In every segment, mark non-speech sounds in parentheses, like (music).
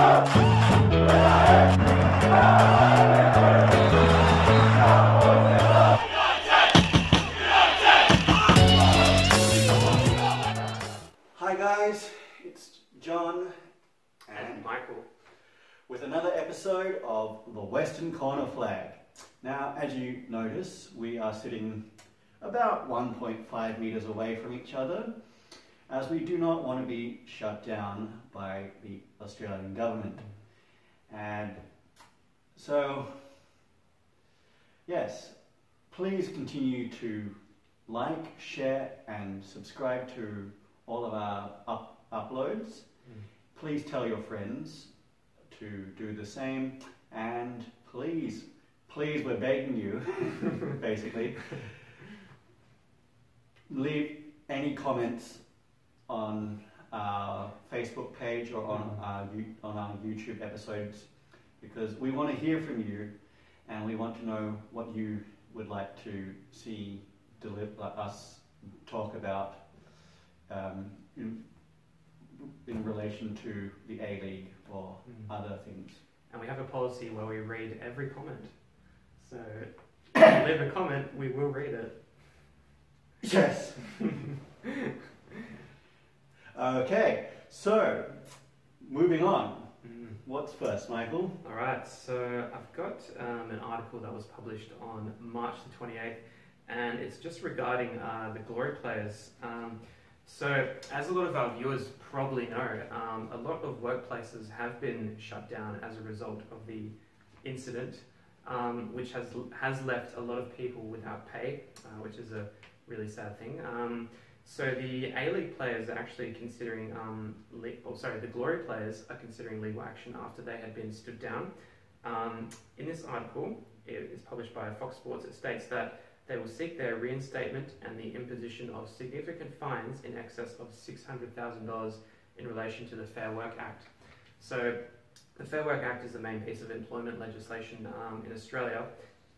Hi guys, it's John And Michael. with another episode of the Western Corner Flag. Now, as you notice, we are sitting about 1.5 meters away from each other as we do not want to be shut down by the Australian government. And so, yes, please continue to like, share, and subscribe to all of our up- uploads. Mm-hmm. Please tell your friends to do the same, and please, please, we're begging you, (laughs) basically, (laughs) leave any comments on our Facebook page or on our on our YouTube episodes because we want to hear from you, and we want to know what you would like to see deliver us talk about um, in, in relation to the A League or Mm. other things. And we have a policy where we read every comment. So if you leave a comment, we will read it. Yes. (laughs) okay, so moving on. What's first, Michael? All right, so I've got um, an article that was published on March the 28th, and it's just regarding uh, the Glory players. Um, so, as a lot of our viewers probably know, um, a lot of workplaces have been shut down as a result of the incident, um, which has has left a lot of people without pay, uh, which is a really sad thing. Um, so the A League players are actually considering, um, le- oh, sorry, the Glory players are considering legal action after they had been stood down. Um, in this article, it is published by Fox Sports. It states that they will seek their reinstatement and the imposition of significant fines in excess of $600,000 in relation to the Fair Work Act. So, the Fair Work Act is the main piece of employment legislation um, in Australia,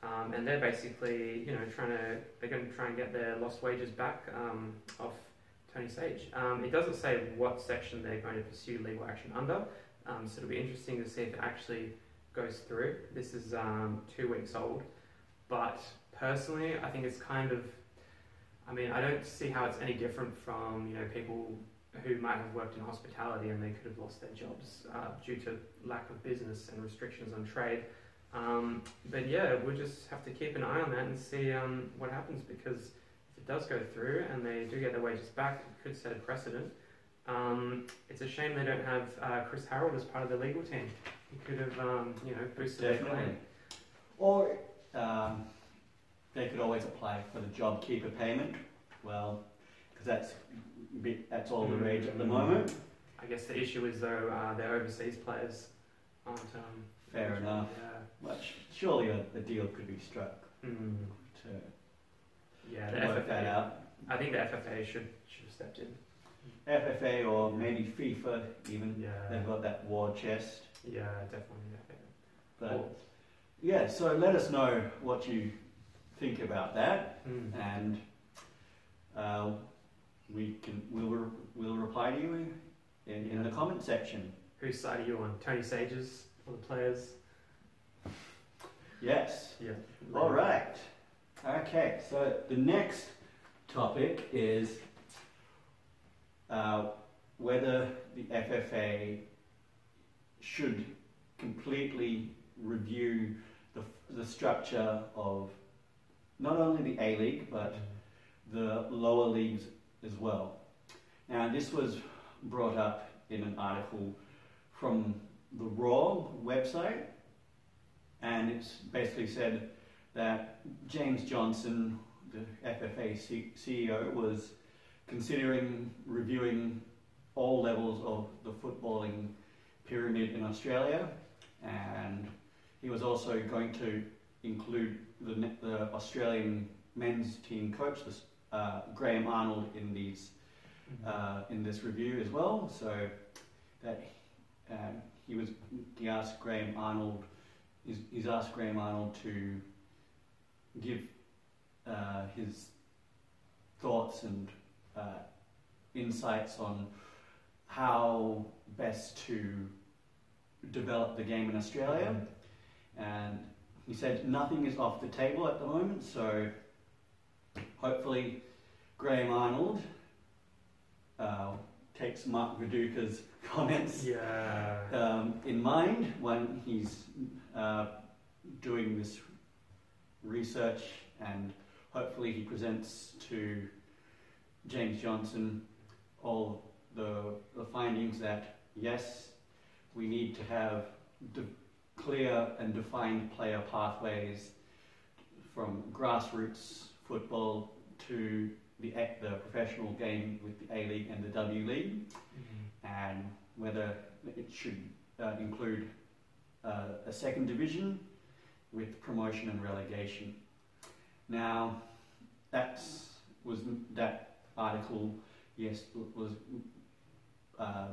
um, and they're basically, you know, trying to they're going to try and get their lost wages back um, off Tony Sage. Um, it doesn't say what section they're going to pursue legal action under, um, so it'll be interesting to see if it actually goes through. This is um, two weeks old, but personally, I think it's kind of, I mean, I don't see how it's any different from you know people who might have worked in hospitality and they could have lost their jobs uh, due to lack of business and restrictions on trade. Um, but yeah, we'll just have to keep an eye on that and see um, what happens because if it does go through and they do get their wages back, it could set a precedent. Um, it's a shame they don't have uh, Chris Harold as part of the legal team. He could have, um, you know, boosted their Definitely. claim. Or um, they could always apply for the job keeper payment. Well, because that's bit, that's all the rage at the Mm. moment. I guess the issue is though uh, their overseas players aren't. Fair enough. But surely a, a deal could be struck Yeah. Mm. to, Yeah, to the work that FFA. out. I think the FFA should should have stepped in. FFA or maybe FIFA even. Yeah. They've got that war chest. Yeah, definitely. Yeah. But yeah, so let us know what you think about that, Mm. and uh, we can we'll re- we'll reply to you in, in the comment section. Whose side are you on? Tony Sage's or the players? Yes. Yeah. All right. Okay. So the next topic is uh, whether the FFA should completely review the, the structure of not only the A League but the lower leagues as well. Now, this was brought up in an article from the Roar website, and it's basically said that James Johnson, the FFA C- CEO, was considering reviewing all levels of the footballing pyramid in Australia, and he was also going to include the, the Australian men's team coach, uh, Graham Arnold, in these uh, in this review as well. So that um, he was he asked Graham Arnold he's, he's asked Graham Arnold to give uh, his thoughts and uh, insights on how best to develop the game in Australia. And he said nothing is off the table at the moment, so hopefully Graham Arnold uh, takes Mark Viduka's (laughs) comments Yeah. um, in mind when he's uh, doing this research, and hopefully he presents to James Johnson all the, the findings that yes, we need to have clear and defined player pathways from grassroots football to the, the professional game with the A League and the W League Mhm. and whether it should uh, include uh, a second division with promotion and relegation. Now, that was that article. Yes, was uh,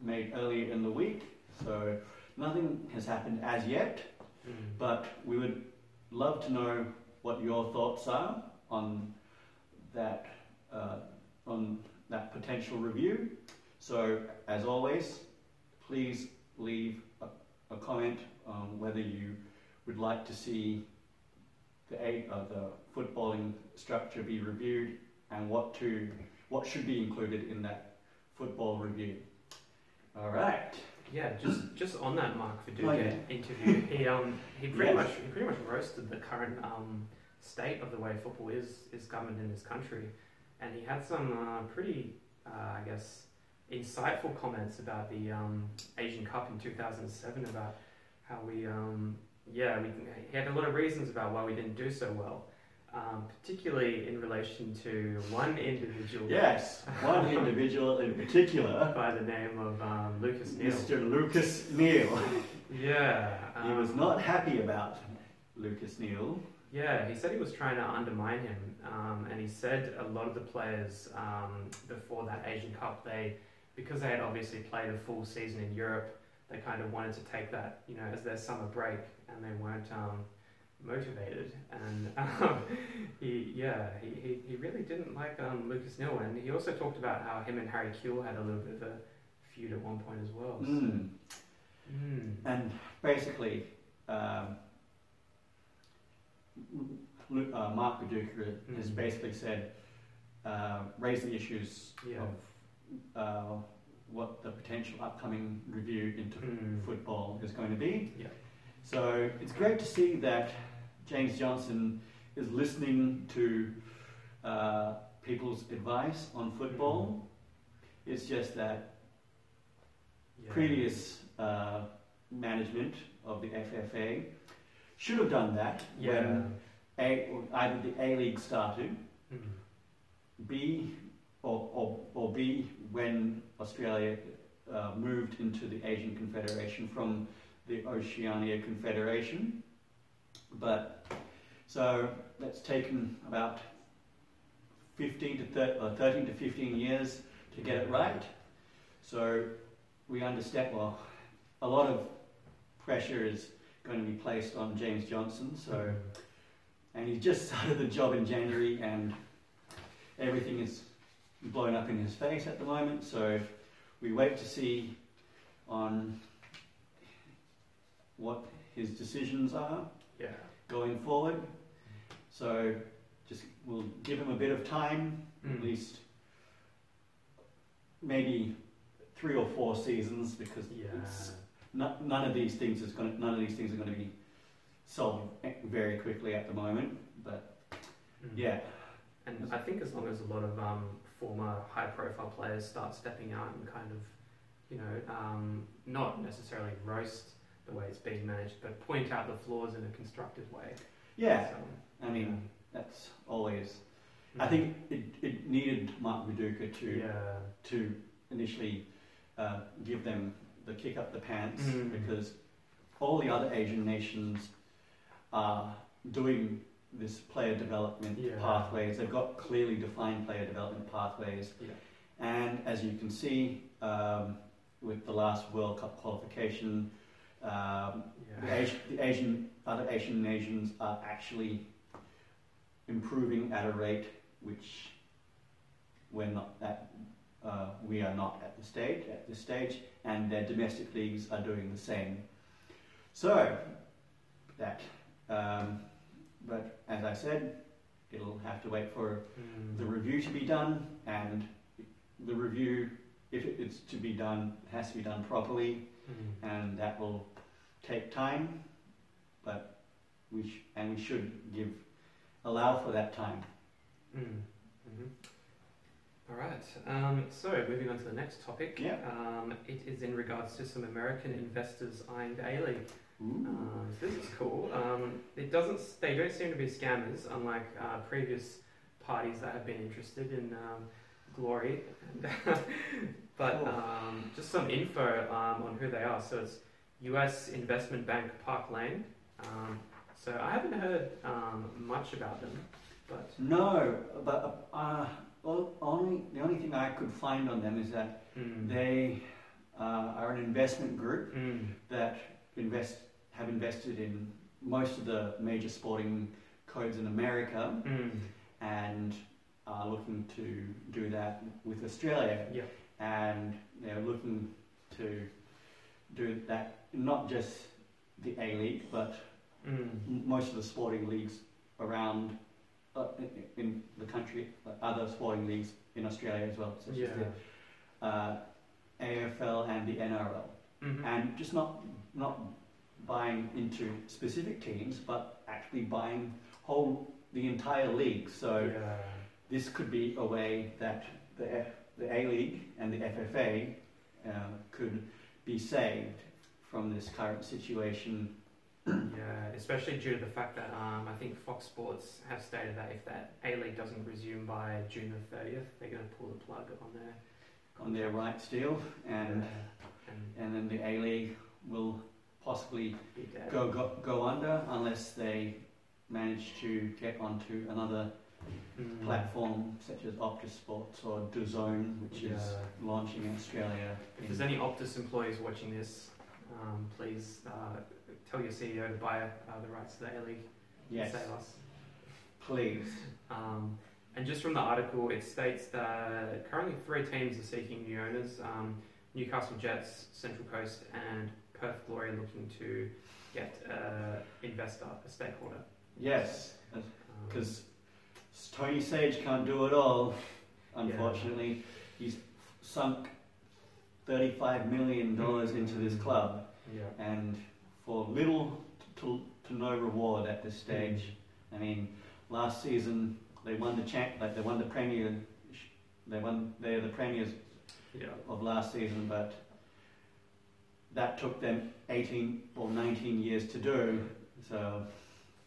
made earlier in the week, so nothing has happened as yet. Mhm. But we would love to know what your thoughts are on that uh, on that potential review. So, as always, please leave a, a comment on whether you would like to see the eight uh, the footballing structure be reviewed and what to what should be included in that football review. All right. Yeah, just just on that Mark Viduka Oh, yeah. interview, he um he pretty Yes. much he pretty much roasted the current um state of the way football is is governed in this country, and he had some uh, pretty uh, I guess insightful comments about the um, Asian Cup in 2007 about how we um yeah we he had a lot of reasons about why we didn't do so well, um, particularly in relation to one individual Yes, one individual in particular, (laughs) by the name of um, Lucas Neill. Mr. Lucas Neill. Yeah, He was um, not happy about Lucas Neill. Yeah, he said he was trying to undermine him, um, and he said a lot of the players um, before that Asian Cup, they because they had obviously played a full season in Europe, they kind of wanted to take that, you know, as their summer break, and they weren't um, motivated. And (laughs) um, he, yeah, he, he, he really didn't like um, Lucas Neill, and he also talked about how him and Harry Kewell had a little bit of a feud at one point as well. so- Mm. Mm. And basically, um, uh, Mark Viduka has Mhm. basically said, uh, raise the issues Yeah. of uh, what the potential upcoming review into Mm. football is going to be. Yeah. So it's great to see that James Johnson is listening to uh, people's advice on football. It's just that Yeah. previous uh, management of the FFA should have done that Yeah. when A, either the A League started, Mm. B, or, or, or B, when Australia uh, moved into the Asian Confederation from the Oceania Confederation. But so that's taken about 15 to uh, 13 to 15 years to get it right. So we understand, well, a lot of pressure is going to be placed on James Johnson. So, and he just (laughs) started the job in January, and everything is blown up in his face at the moment. So we wait to see on what his decisions are yeah. going forward. So just we'll give him a bit of time, at Mm. least maybe three or four seasons, because Yeah. it's none of these things is going. None of these things are going to be solved very quickly at the moment. But Mm. yeah, And I think as long as a lot of um, former high-profile players start stepping out and kind of, you know, um, not necessarily roast the way it's being managed, but point out the flaws in a constructive way. yeah. So, I mean, that's always. yeah. I think it, it needed Mark Viduka to Yeah. to initially uh, give them the kick up the pants Mm. because all the other Asian nations are doing this player development Yeah. pathways. They've got clearly defined player development pathways. Yeah. And as you can see um, with the last World Cup qualification, um, the, Asian, the Asian other Asian nations are actually improving at a rate which we're not at uh, we are not at the stage at this stage, and their domestic leagues are doing the same. So that, um, but as I said, it'll have to wait for Mm. the review to be done, and the review, if it is to be done, has to be done properly, Mm. and that will take time, but we sh- and we should give allow for that time. Mm. Mhm. All right. Um, so moving on to the next topic. Yeah. Um, it is in regards to some American investors eyeing the Um, so this is cool. Um, it doesn't. They don't seem to be scammers, unlike uh, previous parties that have been interested in um, Glory. (laughs) but um, just some info um, on who they are. So it's U.S. investment bank Park Lane. Um, so I haven't heard um, much about them, but No, but uh, well, only the only thing I could find on them is that mm, they uh, are an investment group mm, that invest have invested in most of the major sporting codes in America mm, and are looking to do that with Australia. Yeah. And they're looking to do that not just the A League, but mm, m- most of the sporting leagues around uh, in, in the country, other sporting leagues in Australia as well, such yeah. as the uh, AFL and the NRL, Mhm. and just not not buying into specific teams, but actually buying whole the entire league. So yeah. this could be a way that the F, the A League and the FFA uh, could be saved from this current situation. Yeah, especially due to the fact that um, I think Fox Sports have stated that if that A League doesn't resume by June the 30th, they're going to pull the plug on their on their rights deal, and and and then the A League will possibly go, go go under unless they manage to get onto another Mm. platform such as Optus Sports or DAZN, which is launching in Australia. If in- there's any Optus employees watching this, um, please uh, tell your CEO to buy uh, the rights to the A League. yes, Save us. please. Um, and just from the article, it states that currently three teams are seeking new owners um, Newcastle Jets, Central Coast, and Perth Glory are looking to get an investor, a stakeholder. Yes, Um, because Tony Sage can't do it all. Unfortunately, he's sunk thirty-five million dollars into this Mm. club, yeah. and for little to, to no reward at this stage. I mean, last season they won the champ, like they won the premier. They won. They're the premiers Yeah. of last season, but that took them 18 or 19 years to do. So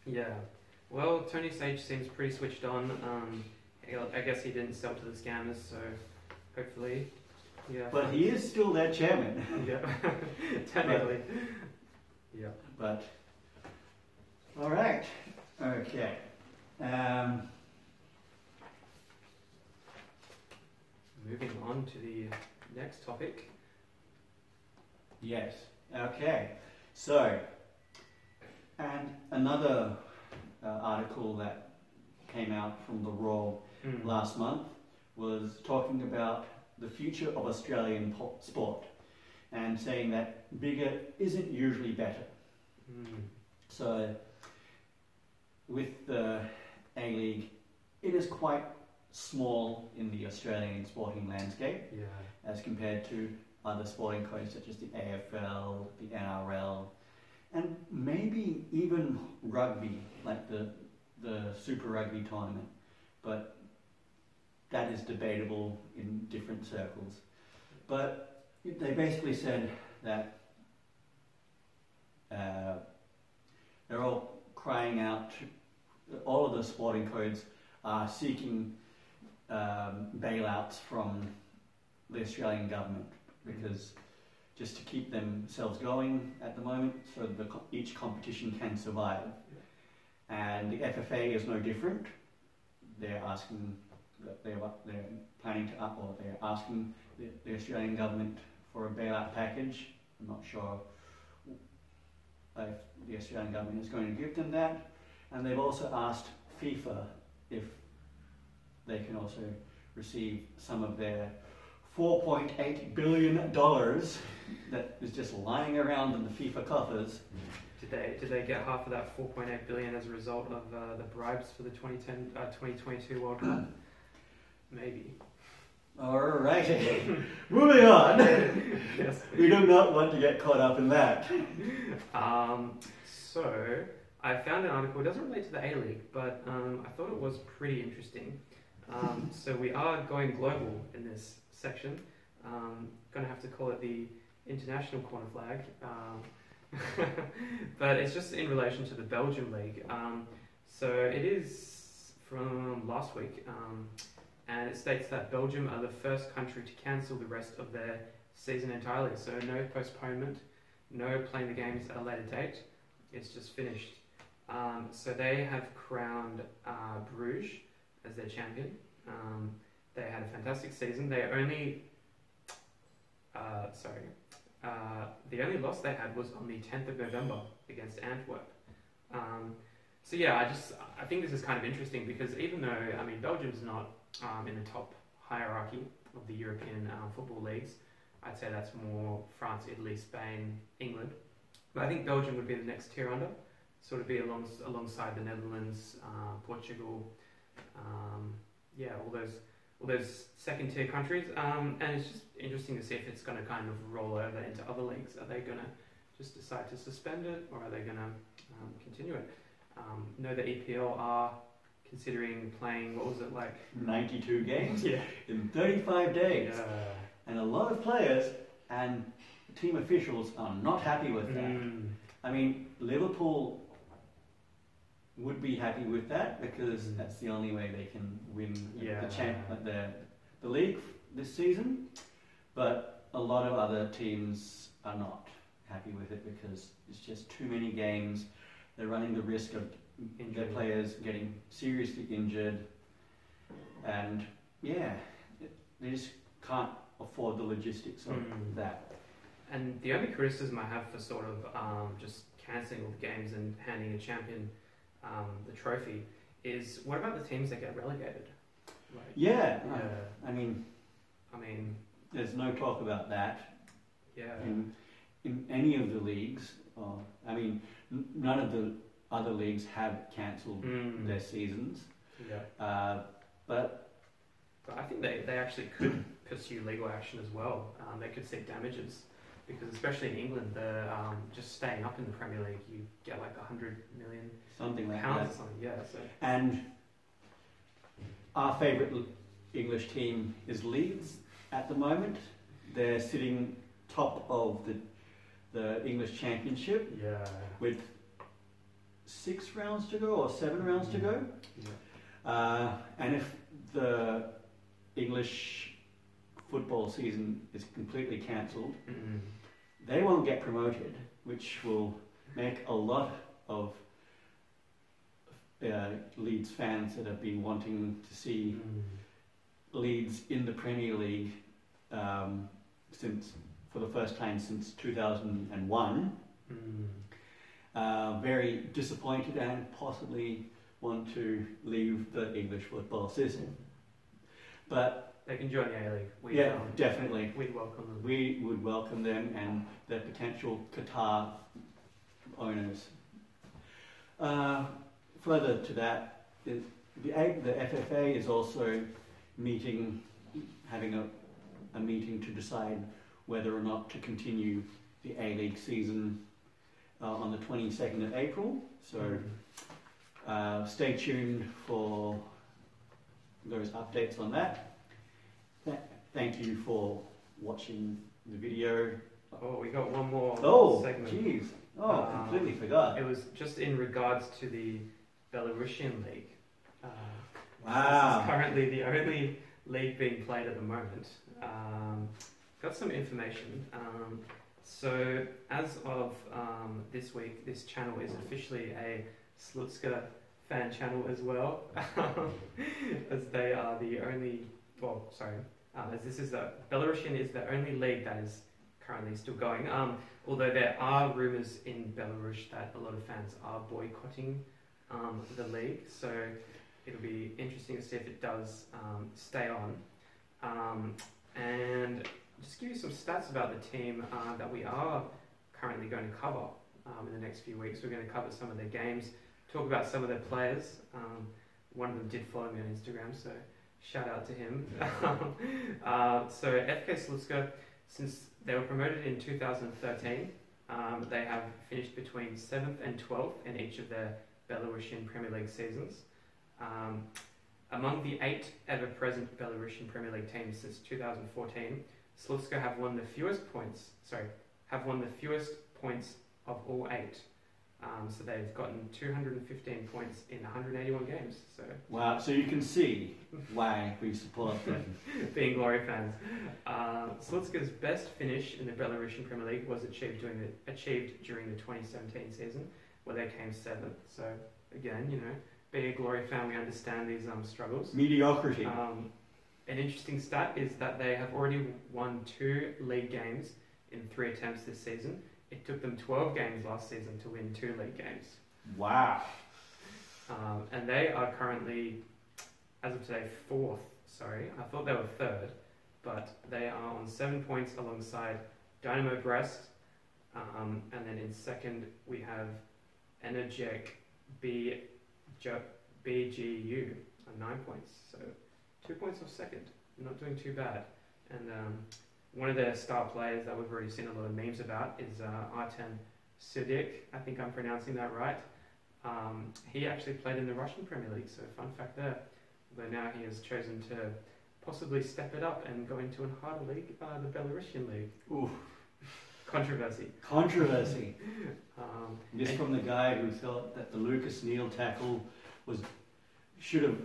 Yeah. Well, Tony Sage seems pretty switched on. Um, I guess he didn't sell to the scammers, so hopefully, yeah. But he is still their chairman. yeah, (laughs) technically. Yeah. But all right, okay. Um, Moving on to the next topic. yes. Okay. So, and another uh, article that came out from the Roar Mm. last month was talking about the future of Australian po- sport and saying that bigger isn't usually better. Mm. So, with the A League, it is quite small in the Australian sporting landscape Yeah. as compared to other sporting codes such as the AFL, the NRL, and maybe even rugby, like the the Super Rugby tournament. But that is debatable in different circles. But they basically said that uh, they're all crying out. All of the sporting codes are seeking um, bailouts from the Australian government because just to keep themselves going at the moment, so co- each competition can survive. And the FFA is no different. They're asking, they're, they're planning to up, or they're asking the, the Australian government for a bailout package. I'm not sure if the Australian government is going to give them that. And they've also asked FIFA if they can also receive some of their 4.8 billion dollars that is just lying around in the FIFA coffers. Did they did they get half of that 4.8 billion as a result of uh, the bribes for the 2010 uh, 2022 World Cup? (clears throat) Maybe. Alrighty, (laughs) moving on. yes. (laughs) We do not want to get caught up in that. Um, so I found an article. It doesn't relate to the A League, but um, I thought it was pretty interesting. Um, (laughs) so we are going global in this section. Um, going to have to call it the international corner flag. Um, but it's just in relation to the Belgian league. Um, so it is from last week, um, and it states that Belgium are the first country to cancel the rest of their season entirely. So no postponement, no playing the games at a later date. It's just finished. Um, so they have crowned uh, Bruges as their champion. Um, they had a fantastic season. They only, uh, sorry, uh, the only loss they had was on the 10th of November against Antwerp. Um, so yeah, I just I think this is kind of interesting because even though I mean Belgium's not um, in the top hierarchy of the European uh, football leagues, I'd say that's more France, Italy, Spain, England. But I think Belgium would be the next tier under, sort of be along, alongside the Netherlands, uh, Portugal, um, yeah, all those all those second tier countries. Um, and it's just interesting to see if it's going to kind of roll over into other leagues. Are they going to just decide to suspend it, or are they going to um, continue it? Um, know the EPL are considering playing. What was it like? 92 games (laughs) Yeah. in 35 days. Yeah. And a lot of players and team officials are not happy with that. Mm. I mean, Liverpool would be happy with that because Mm. that's the only way they can win Yeah. the champ the the league this season. But a lot of other teams are not happy with it because it's just too many games. They're running the risk of their players getting seriously injured, and yeah, they just can't afford the logistics of Mm. that. And the only criticism I have for sort of um, just cancelling all the games and handing a champion um, the trophy is what about the teams that get relegated? Like, Yeah, yeah. I mean, I mean, there's no talk about that. yeah. in, in any of the leagues. Or, I mean, none of the other leagues have cancelled Mm. their seasons. Yeah. Uh, but But I think they, they actually could pursue legal action as well. Um, they could seek damages because, especially in England, the um, just staying up in the Premier League, you get like a hundred million something like pounds or that. something. Yeah. So And our favourite English team is Leeds at the moment. They're sitting top of the the English Championship yeah. with six rounds to go or seven rounds to go. yeah. Uh, and if the English football season is completely cancelled, Mm. they won't get promoted, which will make a lot of uh, Leeds fans that have been wanting to see Mm. Leeds in the Premier League um, since for the first time since 2001. Mm. Uh, very disappointed and possibly want to leave the English football system. But They can join the A League. We, yeah, um, definitely. we'd welcome them. We would welcome them and their potential Qatar owners. Uh, further to that, the, the, A- the FFA is also meeting, having a, a meeting to decide whether or not to continue the A League season uh, on the 22nd of April. So Mm. uh, stay tuned for those updates on that. Th- Thank you for watching the video. Oh, we got one more Oh, segment. jeez. Oh, Um, completely forgot. It was just in regards to the Belarusian league. Uh, This is Wow. currently the only league being played at the moment. Um, got some information. Um, so, as of um, this week, this channel is officially a Slutska fan channel as well, (laughs) as they are the only. Well, sorry, uh, as this is the Belarusian is the only league that is currently still going. Um, although there are rumours in Belarus that a lot of fans are boycotting um, the league, so it'll be interesting to see if it does um, stay on. Um, and just give you some stats about the team uh, that we are currently going to cover um, in the next few weeks. We're going to cover some of their games, talk about some of their players. Um, one of them did follow me on Instagram, so shout out to him. (laughs) uh, so FK Slutska, since they were promoted in 2013, um, they have finished between 7th and 12th in each of their Belarusian Premier League seasons. Um, among the eight ever present Belarusian Premier League teams since 2014, Slutska have won the fewest points. Sorry, have won the fewest points of all eight. Um, so they've gotten 215 points in 181 games. So wow! So you can see why we support them. (laughs) being Glory fans, uh, Slutska's best finish in the Belarusian Premier League was achieved during the achieved during the 2017 season, where they came seventh. So again, you know, being a Glory fan, we understand these um, struggles. Mediocrity. Um, an interesting stat is that they have already won two league games in three attempts this season. It took them 12 games last season to win two league games. Wow. Um, and they are currently, as of today, fourth. Sorry, I thought they were third, but they are on seven points alongside Dynamo Brest. Um, and then in second, we have Energetik B, BGU on nine points. So two points off second. Not doing too bad. And um, one of their star players that we've already seen a lot of memes about is uh, Artem Sudik. I think I'm pronouncing that right. Um, he actually played in the Russian Premier League, so fun fact there. But now he has chosen to possibly step it up and go into a harder league, uh, the Belarusian league. Ooh. (laughs) Controversy. Controversy. (laughs) Um, this from the guy who thought that the Lucas Neill tackle was should have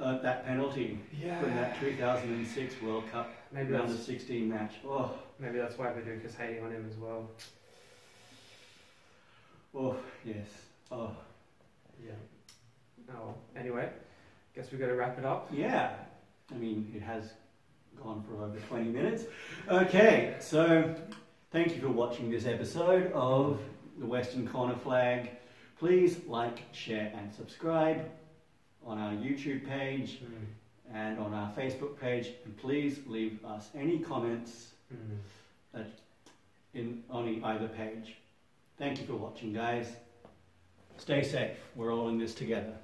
earned that penalty yeah. from that 2006 World Cup Maybe round of 16 match. Oh, maybe that's why Viduka's hating on him as well. oh, yes. Oh, Yeah. Oh. Anyway, guess we've got to wrap it up. yeah. I mean, it has gone for over 20 minutes. Okay, so thank you for watching this episode of the Western Corner Flag. Please like, share, and subscribe on our YouTube page and on our Facebook page. And please leave us any comments Mm. in on either page. Thank you for watching, guys. Stay safe. We're all in this together.